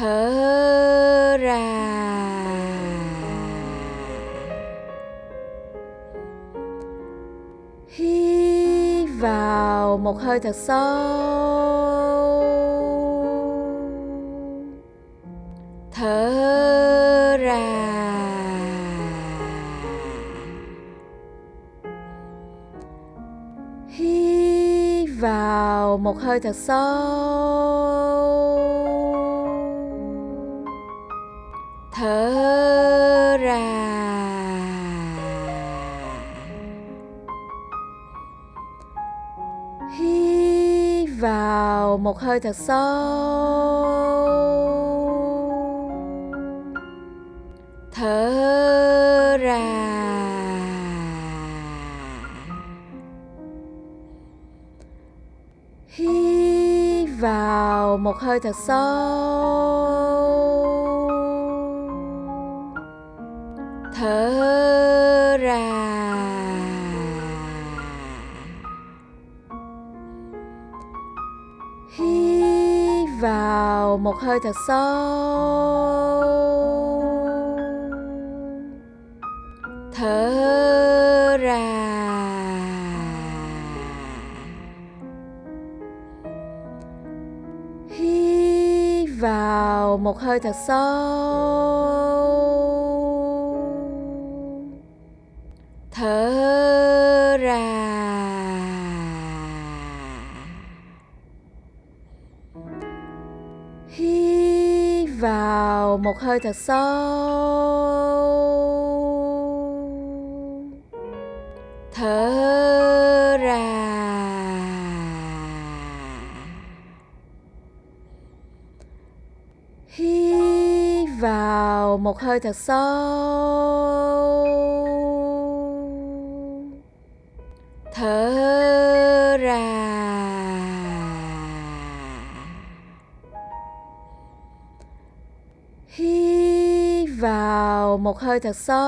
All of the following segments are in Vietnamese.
thở ra. Hít vào một hơi thật sâu. Thở ra. Hít vào một hơi thật sâu. Thở ra. Hít vào một hơi thật sâu. Thở ra. Hít vào một hơi thật sâu. Thở ra. Hít vào một hơi thật sâu. Thở ra. Hít vào một hơi thật sâu. Thở ra. Hít vào một hơi thật sâu. Thở ra. Hít vào một hơi thật sâu. Thở ra. Hít vào một hơi thật sâu.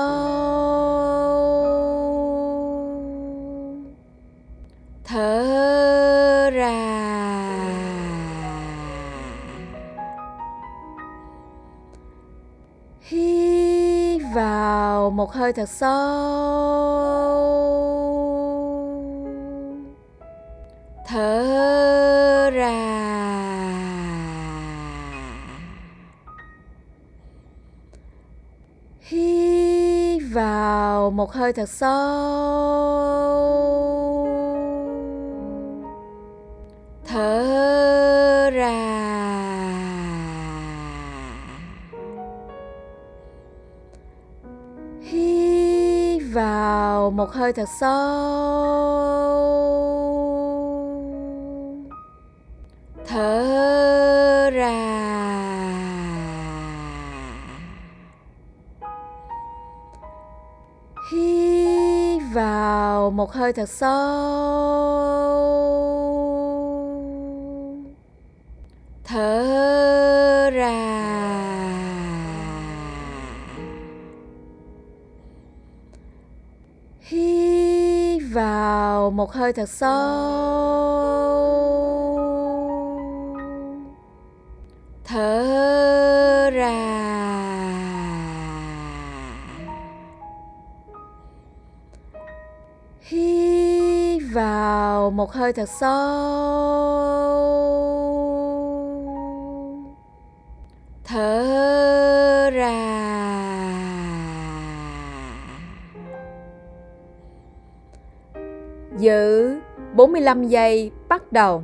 Thở ra. Hít vào một hơi thật sâu. Thở ra. Hít vào một hơi thật sâu. Thở ra. Hít vào một hơi thật sâu. Vào một hơi thật sâu. Thở ra. Hít vào một hơi thật sâu. Thở ra. Vào một hơi thật sâu. Thở ra. Giữ 45 giây bắt đầu.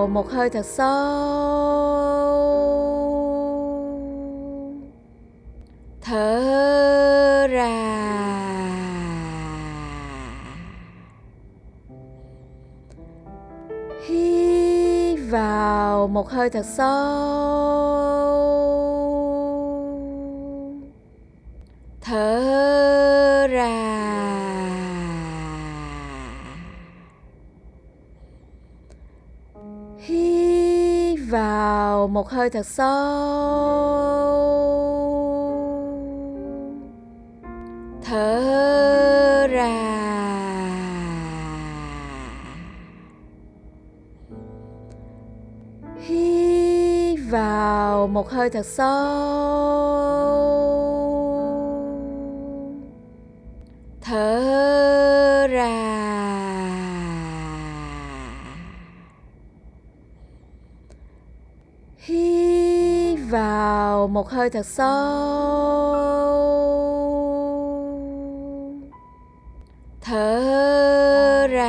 vào một hơi thật sâu. Thở ra. Hít vào một hơi thật sâu. Thở ra. Một hơi thật sâu. Thở ra. Hít vào một hơi thật sâu. Thở ra hít vào một hơi thật sâu. Thở ra.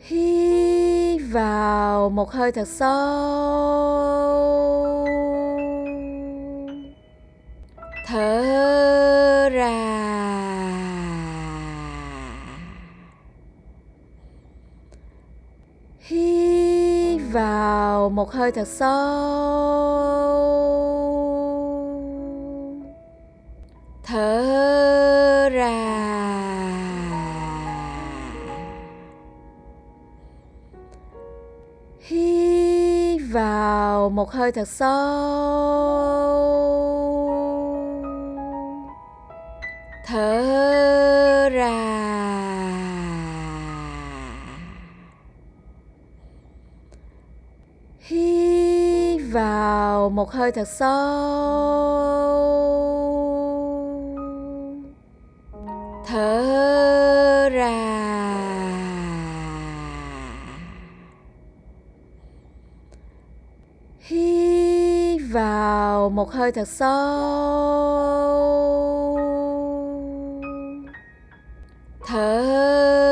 Hít vào một hơi thật sâu. Thở ra hít vào một hơi thật sâu. Thở ra. Hít vào một hơi thật sâu. Thở ra hít vào một hơi thật sâu. Thở ra. Hít vào một hơi thật sâu. Thở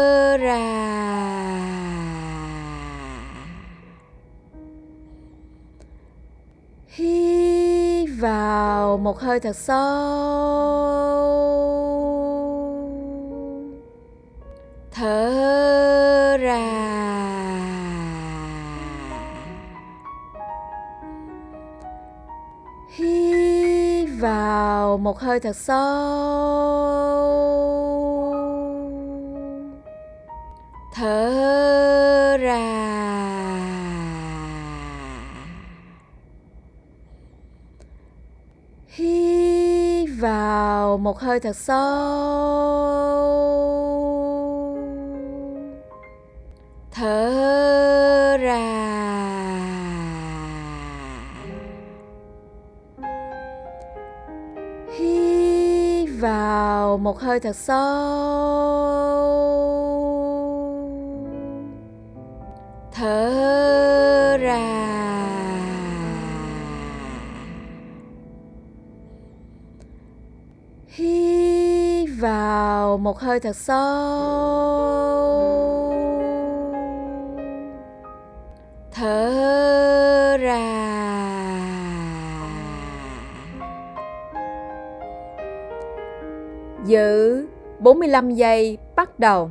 vào một hơi thật sâu. Thở ra. Hít vào một hơi thật sâu. Thở ra hít vào một hơi thật sâu. Thở ra. Hít vào một hơi thật sâu. Thở ra. Vào một hơi thật sâu. Thở ra. Giữ 45 giây bắt đầu.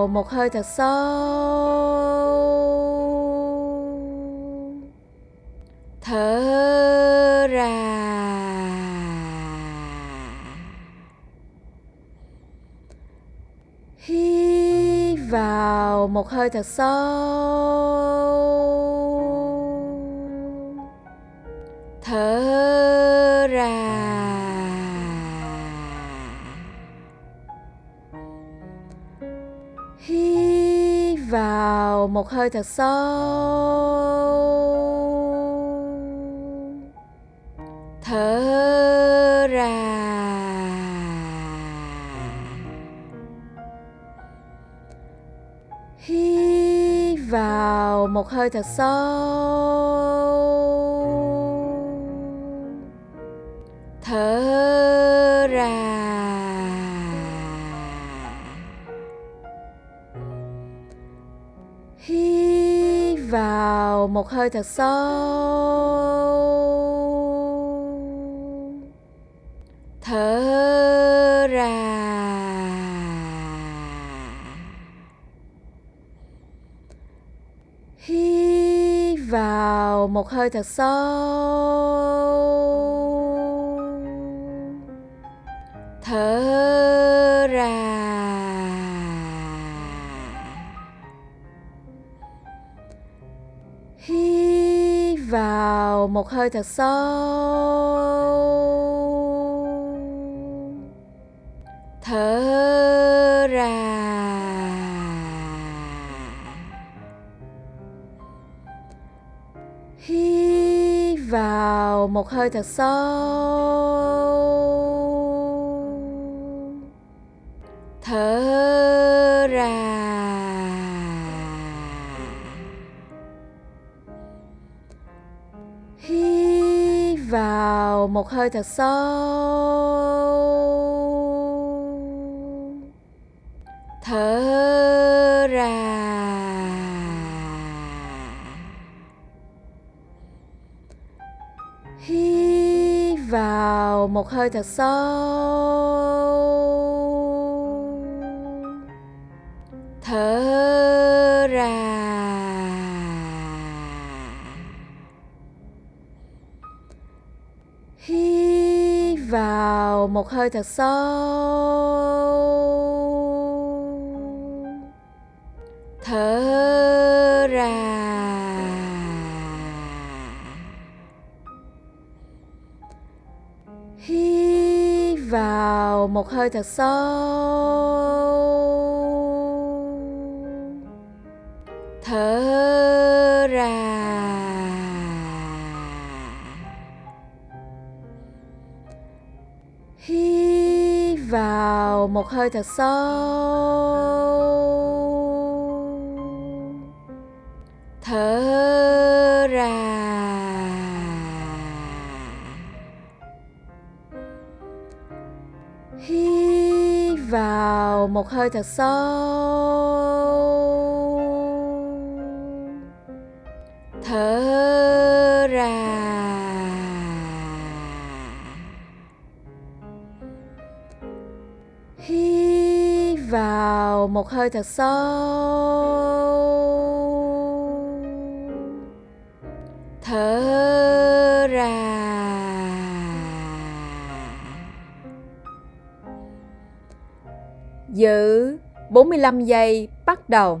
Đầu một hơi thật sâu. Thở ra. Hít vào một hơi thật sâu. Vào một hơi thật sâu. Thở ra. Hít vào một hơi thật sâu. Vào một hơi thật sâu. Thở ra. Hít vào một hơi thật sâu. Thở vào một hơi thật sâu. Thở ra. Hít vào một hơi thật sâu. Thở ra. Vào một hơi thật sâu. Thở ra. Hít vào một hơi thật sâu. Thở ra hít đầu một hơi thật sâu. Thở ra. Hít vào một hơi thật sâu. Vào một hơi thật sâu. Thở ra. Hít vào một hơi thật sâu. Vào một hơi thật sâu. Thở ra. Giữ 45 giây bắt đầu.